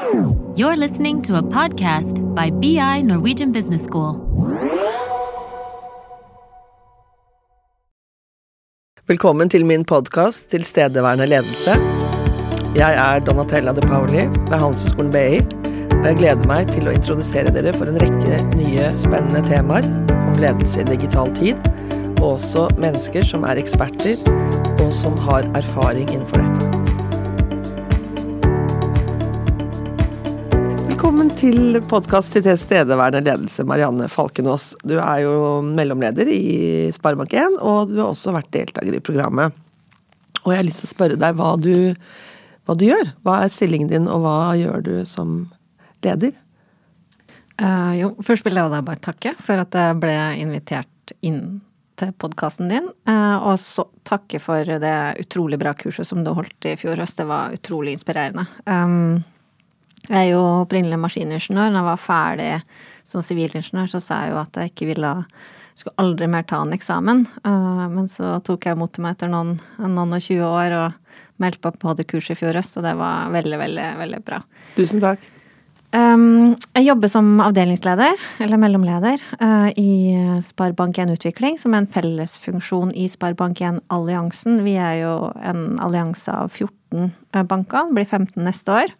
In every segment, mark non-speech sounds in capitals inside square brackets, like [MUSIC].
You're listening to a podcast by BI Norwegian Business School. Velkommen til min podkast Tilstedeværende ledelse. Jeg er Donatella De Pauli ved Handelshøyskolen BI, og jeg gleder meg til å introdusere dere for en rekke nye spennende temaer om ledelse i digital tid, og også mennesker som er eksperter, og som har erfaring innenfor dette. Velkommen til podkast til tilstedeværende ledelse, Marianne Falkenås. Du er jo mellomleder i Sparebank1, og du har også vært deltaker i programmet. Og jeg har lyst til å spørre deg hva du, hva du gjør. Hva er stillingen din, og hva gjør du som leder? Uh, jo, først vil jeg da bare takke for at jeg ble invitert inn til podkasten din. Uh, og så takke for det utrolig bra kurset som du holdt i fjor høst. Det var utrolig inspirerende. Um, jeg er jo opprinnelig maskiningeniør. Når jeg var ferdig som sivilingeniør, så sa jeg jo at jeg ikke ville skulle aldri mer ta en eksamen. Eh, men så tok jeg mot til meg etter noen, noen og 20 år og meldte på på det kurset i fjor høst, og det var veldig, veldig, veldig bra. Tusen takk. Um, jeg jobber som avdelingsleder, eller mellomleder, uh, i Sparebank1 Utvikling, som er en fellesfunksjon i Sparebank1 Alliansen. Vi er jo en allianse av 14 banker, blir 15 neste år.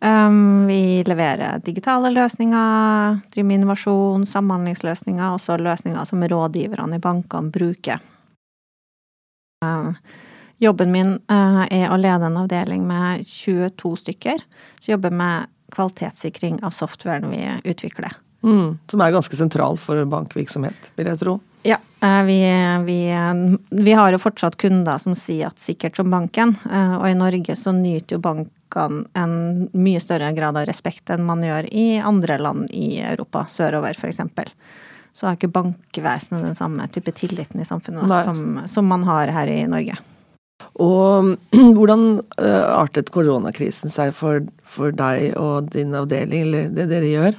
Um, vi leverer digitale løsninger, driver med innovasjon, samhandlingsløsninger, også løsninger som rådgiverne i bankene bruker. Um, jobben min uh, er å lede en avdeling med 22 stykker, som jobber med kvalitetssikring av softwaren vi utvikler. Mm, som er ganske sentral for bankvirksomhet, vil jeg tro. Ja, uh, vi, vi, vi, har jo fortsatt kunder som sier at sikkert som banken, uh, og i Norge så nyter jo bank bankene en mye større grad av respekt enn man gjør i andre land i Europa, sørover f.eks. Så har ikke bankvesenet den samme type tilliten i samfunnet som, som, man har her i Norge. Og [CLEARS THROAT] hvordan uh, artet koronakrisen seg for, for, deg og din avdeling, eller det dere gjør?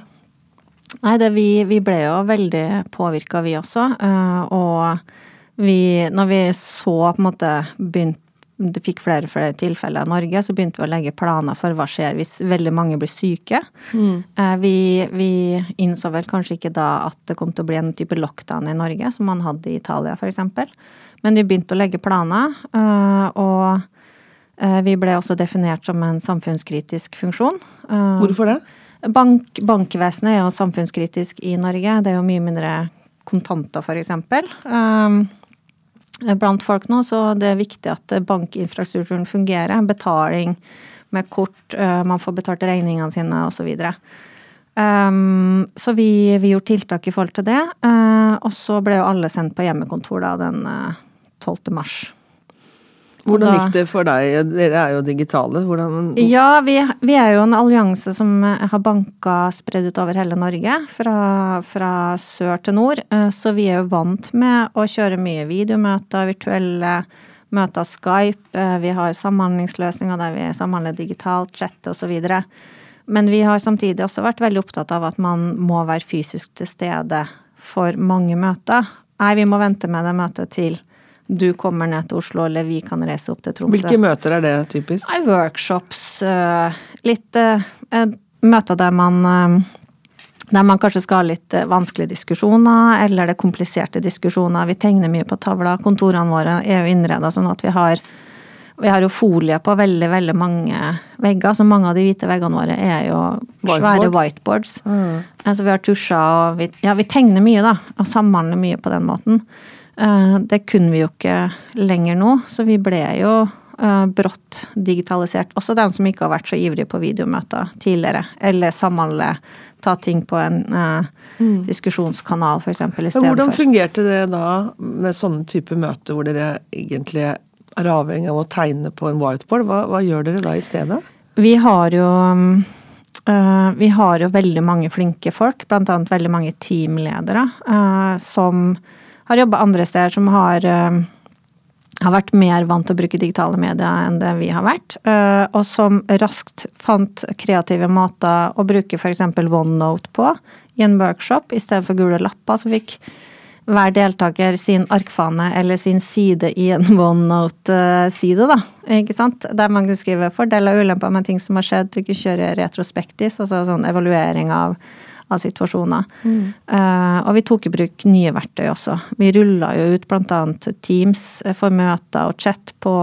Nei, det, vi, vi, ble jo veldig påvirka, vi også. Uh, og vi, når vi så på en måte begynte det fikk flere og flere tilfeller i Norge, så begynte vi å legge planer for hva skjer hvis veldig mange blir syke. Mm. Eh, vi, vi, innså vel kanskje ikke da at det kom til å bli en type lockdown i Norge, som man hadde i Italia f.eks. Men vi begynte å legge planer, eh, og eh, vi ble også definert som en samfunnskritisk funksjon. Hvorfor det? Bank, bankvesenet er jo samfunnskritisk i Norge. Det er jo mye mindre kontanter, f.eks. Um, blant folk nå, så det er viktig at bankinfrastrukturen fungerer. Betaling med kort, eh, man får betalt regningene sine osv. Um, så vi, vi, gjorde tiltak i forhold til det. Uh, og så ble jo alle sendt på hjemmekontor da den 12. Eh, mars. Hvordan gikk det for deg? Dere er jo digitale. Hvordan Ja, vi, vi er jo en allianse som har banka spredd ut over hele Norge. Fra, fra, sør til nord. Eh, så vi er jo vant med å kjøre mye videomøter, virtuelle møter, Skype. Eh, vi har samhandlingsløsninger der vi samhandler digitalt, chat osv. Men vi har samtidig også vært veldig opptatt av at man må være fysisk til stede for mange møter. Nei, vi må vente med det møtet til du kommer ned til Oslo, eller vi kan reise opp til Tromsø. Hvilke møter er det typisk? Nei, workshops. Eh, litt uh, møter der man der man kanskje skal ha litt vanskelige diskusjoner, eller det er kompliserte diskusjoner. Vi tegner mye på tavla. Kontorene våre er jo innreda sånn at vi har vi har jo folie på veldig veldig mange vegger, så mange av de hvite veggene våre er jo svære whiteboards. Mm. Altså vi har tusjer og vi, ja, vi tegner mye, da, og samhandler mye på den måten. Eh, det kunne vi jo ikke lenger nå, så vi ble jo eh, brått digitalisert. Også dem som ikke har vært så ivrige på videomøter tidligere, eller samhandle, ta ting på en uh, mm. diskusjonskanal, f.eks. Hvordan fungerte det da med sånne type møter hvor dere egentlig er avhengig av å tegne på en whiteboard? Hva, hva gjør dere da i stedet? Vi har jo uh, vi har jo veldig mange flinke folk, bl.a. veldig mange teamledere, uh, som har jobba andre steder som har, uh, har vært mer vant til å bruke digitale medier enn det vi har vært. Uh, og som raskt fant kreative måter å bruke f.eks. OneNote på i en workshop, i stedet for gule lapper. Så fikk hver deltaker sin arkfane eller sin side i en [LAUGHS] OneNote-side, da. Ikke sant? Der man kan skrive fordeler og ulemper med ting som har skjedd. Du kan kjøre retrospektivt, altså sånn evaluering av, av situasjoner. Mm. Uh, og vi tok i bruk nye verktøy også. Vi rulla jo ut bl.a. Teams for møter og chat på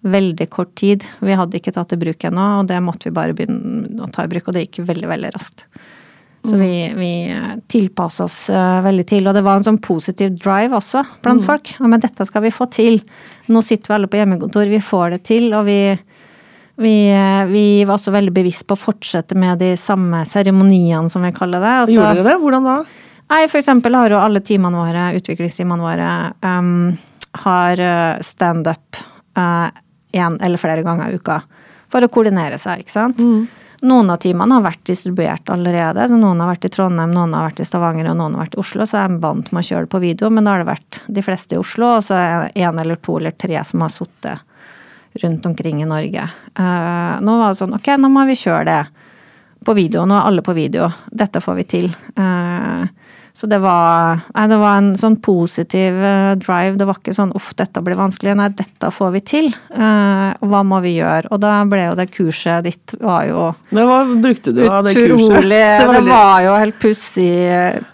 veldig kort tid. Vi hadde ikke tatt i bruk ennå, og det måtte vi bare begynne å ta i bruk, og det gikk veldig, veldig raskt. Så vi, vi tilpassa oss uh, veldig til. Og det var en sånn positiv drive også blant mm. folk. Ja, men dette skal vi få til. Nå sitter vi alle på hjemmekontor, vi får det til. Og vi, vi, eh, vi var også veldig bevisst på å fortsette med de samme seremoniene, som vi kaller det. Altså, Gjorde dere det? Hvordan da? Nei, for eksempel har jo alle teamene våre, utviklingsteamene våre, um, har eh, standup én uh, eller flere ganger i uka. For å koordinere seg, ikke sant. Mm. Noen av timene har vært distribuert allerede. så Noen har vært i Trondheim, noen har vært i Stavanger og noen har vært i Oslo. Så jeg er vant med å kjøre det på video, men da har det vært de fleste i Oslo, og så er det én eller to eller tre som har sittet rundt omkring i Norge. Uh, nå var det sånn ok, nå må vi kjøre det på video. Nå er alle på video. Dette får vi til. Uh, så det var, nei, det var en sånn positiv uh, drive. Det var ikke sånn 'uff, dette blir vanskelig'. Nei, dette får vi til. Hva må vi gjøre? Og da ble jo det kurset ditt var jo det var, brukte du av det kurset? Utrolig. [LAUGHS] Det, det var jo helt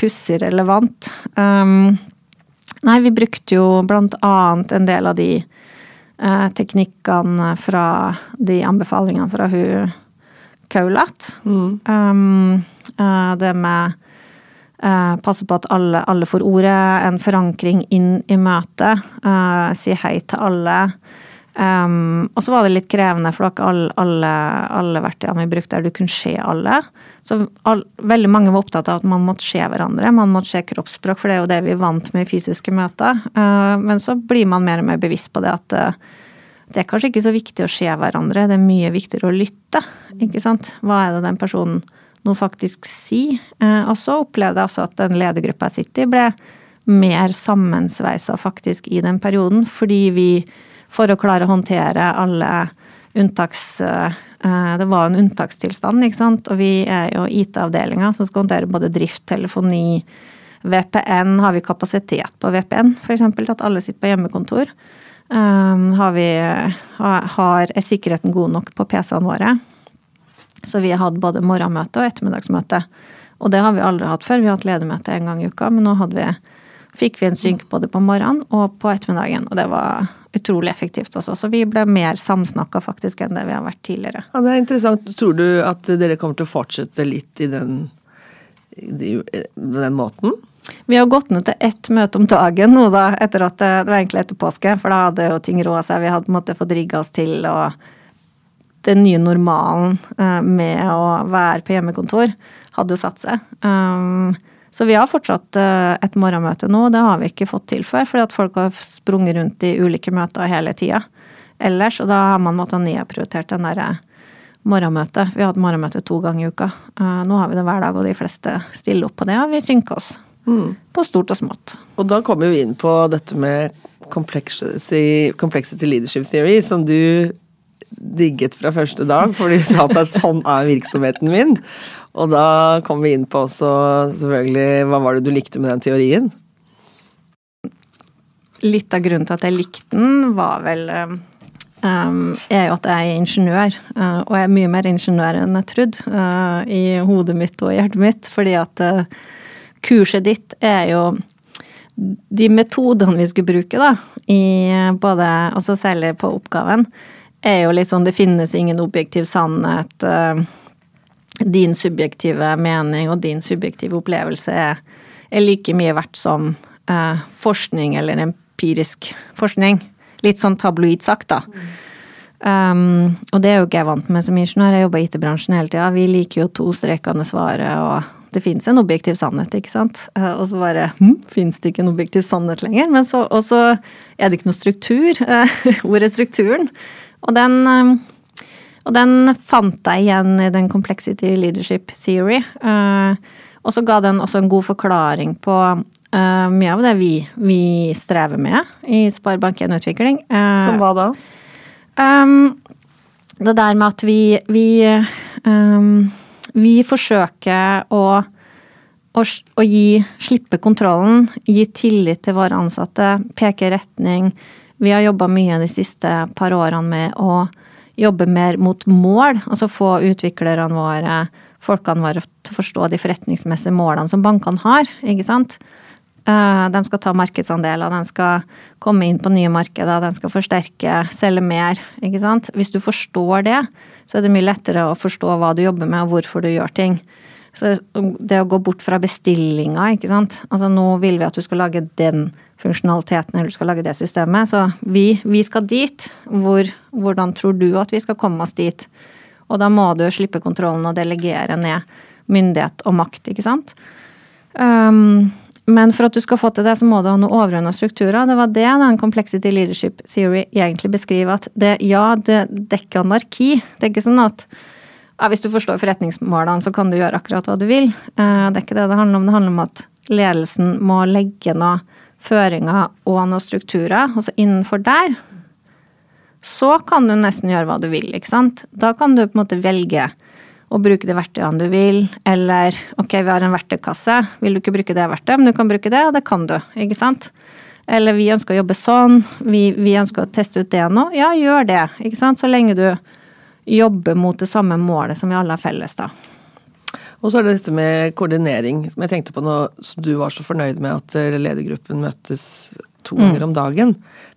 pussig relevant. Um, nei, vi brukte jo blant annet en del av de teknikkene fra de anbefalingene fra hun Kaulat. Mm. Um, det med Uh, passe på at alle, alle, får ordet, en forankring inn i møtet. Uh, si hei til alle. Um, og så var det litt krevende, for det var ikke alle, alle, alle verktøyene vi brukte der du kunne se alle. Så all, veldig mange var opptatt av at man måtte se hverandre. Man måtte se kroppsspråk, for det er jo det vi vant med i fysiske møter. Uh, men så blir man mer og mer bevisst på det at det er kanskje ikke så viktig å se hverandre, det er mye viktigere å lytte. Ikke sant? Hva er det den personen nå faktisk sier? Uh, og så opplevde jeg også at den ledergruppa jeg sitter i, ble mer sammensveisa faktisk i den perioden, fordi vi, for å klare å håndtere alle unntaks... Eh, det var en unntakstilstand, ikke sant. Og vi er jo IT-avdelinga som skal håndtere både drift, telefoni, VPN. Har vi kapasitet på VPN, f.eks. til at alle sitter på hjemmekontor? Um, har vi, har, er sikkerheten god nok på PC-ene våre? Så vi har hatt både morgenmøte og ettermiddagsmøte. Og det har vi aldri hatt før. Vi har hatt ledermøte en gang i uka, men nå vi, fikk vi en synk både på morgenen og på ettermiddagen. Og det var utrolig effektivt også. Så vi ble mer samsnakka faktisk enn det vi har vært tidligere. Ja, Det er interessant. Tror du at dere kommer til å fortsette litt i den, i den måten? Vi har gått ned til ett møte om dagen nå, da, etter at det var egentlig etter påske. For da hadde jo ting råd seg. Vi hadde på en måte fått rigga oss til og den nye normalen eh, med å være på hjemmekontor hadde jo satt seg. Um, så vi har fortsatt eh, et morgenmøte nå, det har vi ikke fått til før, fordi at folk har sprunget rundt i ulike møter hele tida ellers, og da har man måttet nedprioritert den derre morgenmøtet. Vi har hatt morgenmøte to ganger i uka. Uh, nå har vi det hver dag, og de fleste stiller opp på det, og vi synker oss. Mm. På stort og smått. Og da kommer vi inn på dette med complexity, complexity leadership theory, som du digget fra første dag, for du sa at sånn er virksomheten min. Og da kom vi inn på også selvfølgelig hva var det du likte med den teorien? Litt av grunnen til at jeg likte den, var vel um, er jo at jeg er ingeniør. Uh, og jeg er mye mer ingeniør enn jeg trodde uh, i hodet mitt og hjertet mitt. Fordi at uh, kurset ditt er jo de metodene vi skulle bruke, da, i både Altså særlig på oppgaven, er jo litt sånn det finnes ingen objektiv sannhet. Eh, din subjektive mening og din subjektive opplevelse er, er like mye verdt som eh, forskning eller empirisk forskning. Litt sånn tabloid sagt, da. Um, og det er jo ikke jeg vant med som ingeniør, jeg jobber i IT-bransjen hele tida. Vi liker jo to strekende svaret, og det fins en objektiv sannhet, ikke sant. Uh, og så bare hm, fins det ikke en objektiv sannhet lenger? Men så, og så er det ikke noe struktur. Uh, [LAUGHS] hvor er strukturen? Og den, um, og den fant jeg igjen i den Complexity Leadership Theory. Uh, og så ga den også en god forklaring på uh, mye av det vi, vi strever med i Sparebank1 Utvikling. Uh, Som hva da? Det der med at vi, vi, vi forsøker å å, å gi, slippe kontrollen, gi tillit til våre ansatte, peke retning. Vi har jobba mye de siste par årene med å jobbe mer mot mål. Altså få utviklerne våre, folkene våre til å forstå de forretningsmessige målene som bankene har. ikke sant? Eh, de skal ta markedsandeler, de skal komme inn på nye markeder, de skal forsterke, selge mer. ikke sant? Hvis du forstår det, så er det mye lettere å forstå hva du jobber med og hvorfor du gjør ting. Så det å gå bort fra bestillinga, ikke sant. Altså nå vil vi at du skal lage den funksjonaliteten, eller du skal lage det systemet. Så vi, vi skal dit. Hvor, hvordan tror du at vi skal komme oss dit? Og da må du slippe kontrollen og delegere ned myndighet og makt, ikke sant. Um, men for at du skal få til det, så må du ha noen overordna strukturer. Det var det den Complexity Leadership Theory egentlig beskriver. At det, ja, det, det er anarki. Det er ikke sånn at ja, hvis du forstår forretningsmålene, så kan du gjøre akkurat hva du vil. Eh, det er ikke det det handler om. Det handler om at ledelsen må legge noen føringer og noen strukturer. Altså innenfor der så kan du nesten gjøre hva du vil, ikke sant. Da kan du på en måte velge å bruke de verktøyene du vil, eller ok, vi har en verktøykasse, vil du ikke bruke det verktøyet, men du kan bruke det, og det kan du, ikke sant. Eller vi ønsker å jobbe sånn, vi, vi ønsker å teste ut det nå. Ja, gjør det, ikke sant. Så lenge du jobber mot det samme målet som vi alle har felles, da. Og så er det dette med koordinering, som jeg tenkte på nå som du var så fornøyd med at eh, ledergruppen møtes to mm. ganger mm. om dagen.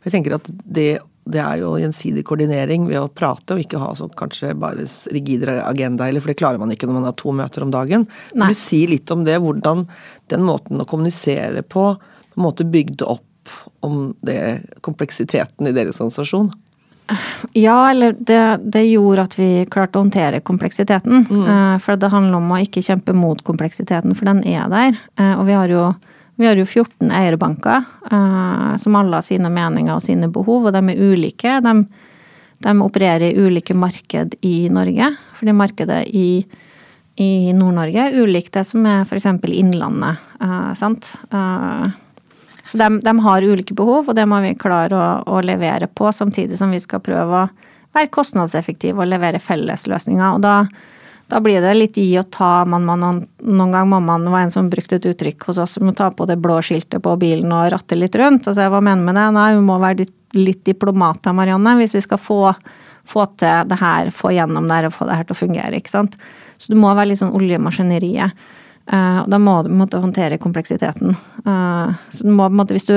Jeg tenker at det, det, er jo gjensidig koordinering ved å prate og ikke ha så kanskje bare rigidere agenda, eller for det klarer man ikke når man har to møter om dagen. Kan du si litt om det, hvordan den måten å kommunisere på på en måte bygde opp om det, kompleksiteten i deres organisasjon? Ja, eller det, det, gjorde at vi klarte å håndtere kompleksiteten. Mm. Eh, for det handler om å ikke kjempe mot kompleksiteten, for den er der. Eh, og vi har jo, vi har jo 14 eierbanker eh, som alle har sine meninger og sine behov, og de er ulike. De, de opererer i ulike marked i Norge, fordi markedet i, i Nord-Norge er ulikt det som er f.eks. Innlandet. sant? Så de, de, har ulike behov, og det må vi klare å, å, levere på, samtidig som vi skal prøve å være kostnadseffektive og levere fellesløsninger. Og da, da blir det litt gi og ta. Man, man, noen, ganger mammaen var en som brukte et uttrykk hos oss som å ta på det blå skiltet på bilen og ratte litt rundt. Og så hva mener med det? Nei, vi må være litt, litt diplomater, Marianne, hvis vi skal få, få til det her, få gjennom det her og få det her til å fungere. ikke sant? Så du må være litt sånn oljemaskineriet. Uh, og da må du måtte håndtere kompleksiteten. Uh, så du må, måtte, hvis du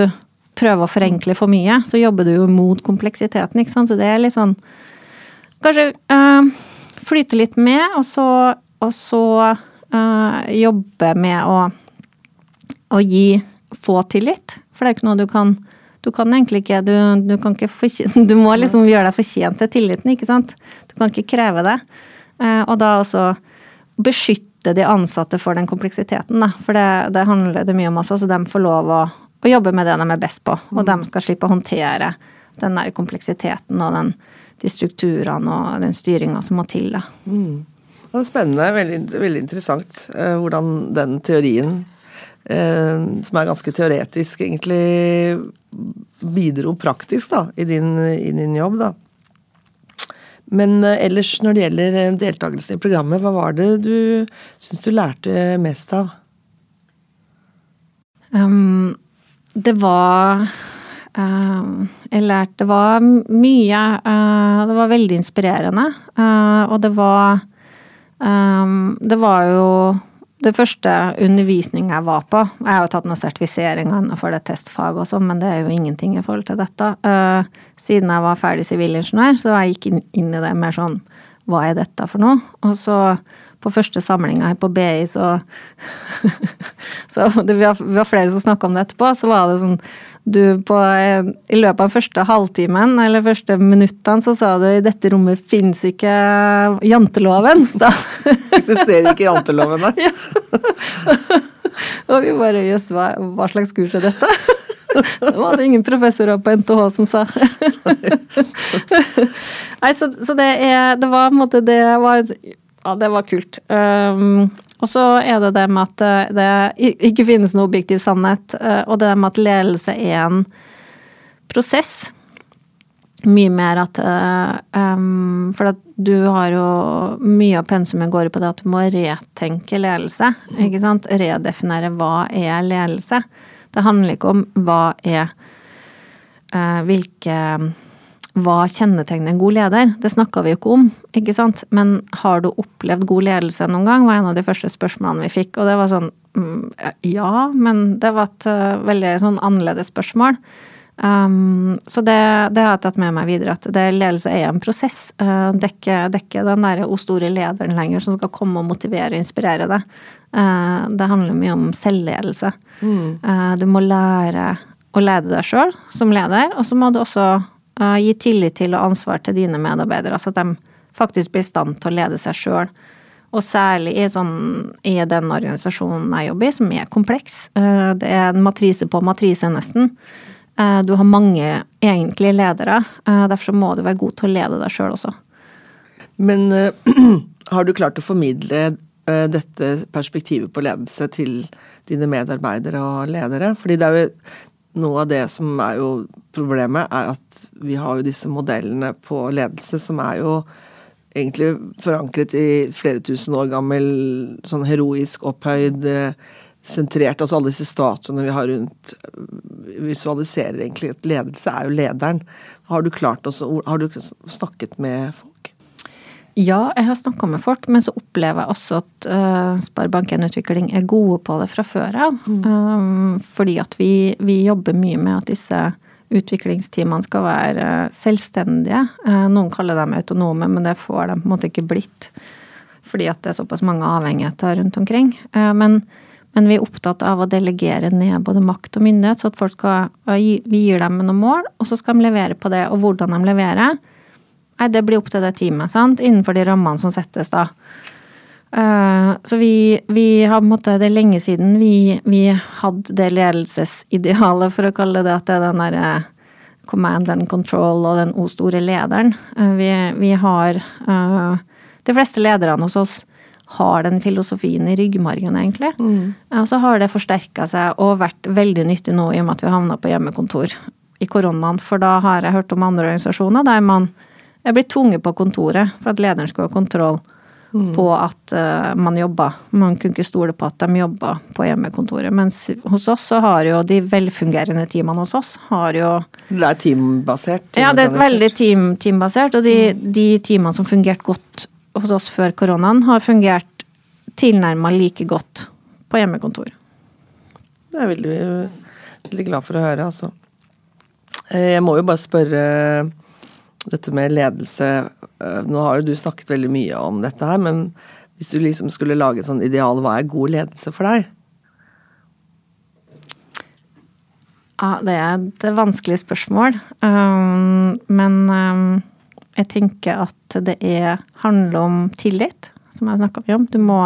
prøver å forenkle for mye, så jobber du jo mot kompleksiteten, ikke sant. Så det er litt sånn Kanskje uh, flyte litt med, og så, og så jobbe med å, å gi få tillit. For det er ikke noe du kan du kan egentlig ikke Du, du kan ikke fortjene, [LAUGHS] Du må liksom gjøre deg fortjent til tilliten, ikke sant. Du kan ikke kreve det. Og da også beskytte beskytte de ansatte for den kompleksiteten. Da. For det, det, handler det mye om også, så de får lov å, å, jobbe med det de er best på. Og de skal slippe å håndtere den der kompleksiteten og den, de strukturene og den styringa som må til. Da. Mm. Det er spennende, veldig, veldig interessant eh, hvordan den teorien, eh, som er ganske teoretisk, egentlig bidro praktisk da, i din, i din jobb. da. Men eh, ellers når det gjelder deltakelse i programmet, hva var det du syns du lærte mest av? Um, det var uh, Jeg lærte var mye uh, Det var veldig inspirerende. Uh, og det var um, Det var jo det første undervisning jeg var på Jeg har jo tatt noen sertifiseringer innenfor det testfaget og sånn, men det er jo ingenting i forhold til dette. Uh, siden jeg var ferdig sivilingeniør, så jeg gikk inn, inn, i det mer sånn Hva er dette for noe? Og så på første samlinga her på BI, så [LAUGHS] Så det, vi, har, vi, har, flere som snakka om det etterpå, så var det sånn du på, I løpet av første halvtimen eller første minuttene så sa du i dette rommet fins ikke janteloven. [LAUGHS] Så. Eksisterer ikke janteloven, nei? [LAUGHS] Ja. [LAUGHS] Og vi bare jøss, hva, hva, slags kurs er dette? Det var det ingen professorer på NTH som sa. Nei, så, så det, er, det var på en måte det var, Ja, det var kult. Um, og så er det det med at eh, det ikke finnes noe objektiv sannhet, eh, og det med at ledelse er en prosess. mye mer at um, For at du har jo Mye av pensumet går på det at du må retenke ledelse. Ikke sant? Redefinere hva er ledelse. Det handler ikke om hva er uh, Hvilke Hva kjennetegner en god leder? Det snakka vi jo ikke om, ikke sant? Men har du opplevd god ledelse noen gang? var en av de første spørsmålene vi fikk. Og det var sånn mm, Ja, men det var et uh, veldig sånn annerledes spørsmål. Um, så det, det, har jeg tatt med meg videre, at det, ledelse er en prosess. Uh, det, er ikke, det er ikke den der o store lederen lenger som skal komme og motivere og inspirere deg. Uh, det handler mye om selvledelse. Mm. Uh, du må lære å lede deg sjøl som leder, og så må du også gi tillit til og ansvar til dine medarbeidere, så at de faktisk blir i stand til å lede seg sjøl. Og særlig i, sånn, i den organisasjonen jeg jobber i, som er kompleks. Uh, det er en matrise på matrise, nesten. Eh, du har mange egentlige ledere. Eh, derfor må du være god til å lede deg sjøl også. Men [CLEARS THROAT] har du klart å formidle dette perspektivet på ledelse til dine medarbeidere og ledere? Fordi det er jo noe av det som er jo problemet, er at vi har jo disse modellene på ledelse som er jo egentlig forankret i flere tusen år gammel sånn heroisk opphøyd uh, sentrert, altså alle disse statuene vi har rundt visualiserer egentlig at ledelse er jo lederen. Har du klart også, har du snakket med folk? Ja, jeg har snakka med folk, men så opplever jeg også at uh, Sparebanken Utvikling er gode på det fra før av. Mm. Um, fordi at vi, vi, jobber mye med at disse utviklingsteamene skal være selvstendige. Uh, noen kaller dem autonome, men det får de på en måte ikke blitt. Fordi at det er såpass mange avhengigheter rundt omkring. Uh, men men vi er opptatt av å delegere ned både makt og myndighet, så at folk skal Vi gir dem noen mål, og så skal de levere på det. Og hvordan de leverer, nei, det blir opp til det teamet, sant? Innenfor de rammene som settes, da. Uh, så vi, vi, har på en måte Det er lenge siden vi, vi hadde det ledelsesidealet, for å kalle det at det er den derre command and control og den o store lederen. Uh, vi, vi, har De fleste lederne hos oss har den filosofien i ryggmargen, egentlig. Mm. Og så har det forsterka seg og vært veldig nyttig nå i og med at vi havna på hjemmekontor i koronaen. For da har jeg hørt om andre organisasjoner der man er blir tvunget på kontoret for at lederen skulle ha kontroll mm. på at uh, man jobba. Man kunne ikke stole på at de jobba på hjemmekontoret. Mens hos oss så har jo de velfungerende teamene hos oss har jo Det er teambasert? Ja, det er veldig team, teambasert. Og de, mm. de teamene som fungerte godt hos oss før koronaen har fungert tilnærma like godt på hjemmekontor. Det er jeg veldig, veldig glad for å høre, altså. Eh, jeg må jo bare spørre dette med ledelse. Eh, nå har jo du snakket veldig mye om dette her, men hvis du liksom skulle lage et sånn ideal, hva er god ledelse for deg? Ja, det er et vanskelig spørsmål. Um, men um, jeg tenker at det er, handler om tillit, som jeg snakka om. Du må,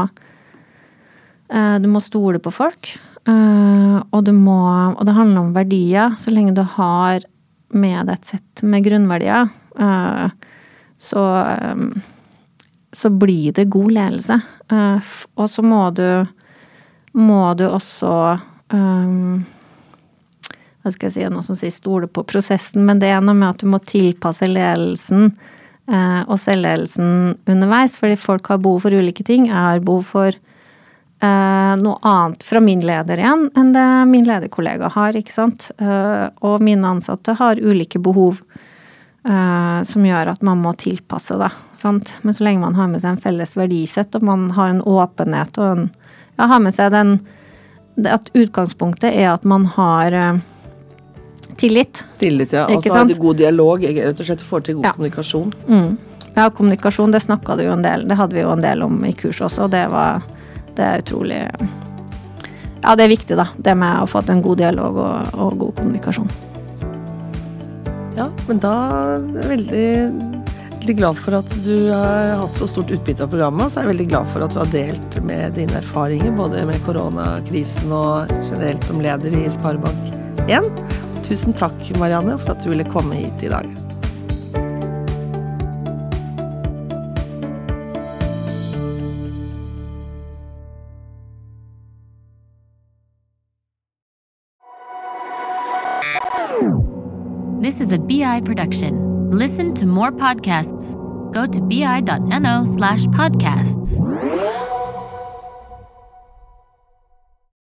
uh, du må stole på folk. Uh, og, må, og det handler om verdier. Så lenge du har med deg et sett med grunnverdier, så, så blir det god ledelse. Og så må du, må du også hva skal jeg si, noe som sier stole på prosessen, men det er noe med at du må tilpasse ledelsen eh, og selvledelsen underveis, fordi folk har behov for ulike ting. Jeg har behov for eh, noe annet fra min leder igjen enn det min lederkollega har, ikke sant. Eh, og mine ansatte har ulike behov eh, som gjør at man må tilpasse, det. Sant? Men så lenge man har med seg en felles verdisett, og man har en åpenhet og en Ja, har med seg den At utgangspunktet er at man har uh, Tillit. Tillit, ja. Og så har du god dialog, rett og slett får til god ja. kommunikasjon. Mm. Ja, kommunikasjon, det snakka du jo en del Det hadde vi jo en del om i kurs også, og det var Det er utrolig Ja, det er viktig, da. Det med å få til en god dialog og, og god kommunikasjon. Ja, men da er jeg veldig, veldig glad for at du har hatt så stort utbytte av programmet. Og så er jeg veldig glad for at du har delt med dine erfaringer, både med koronakrisen og generelt som leder i Sparebank1. Tusen takk, Marianne, for at du ville komme hit i dag. Is a BI production. Listen to more podcasts. Go to bi.no slash podcasts.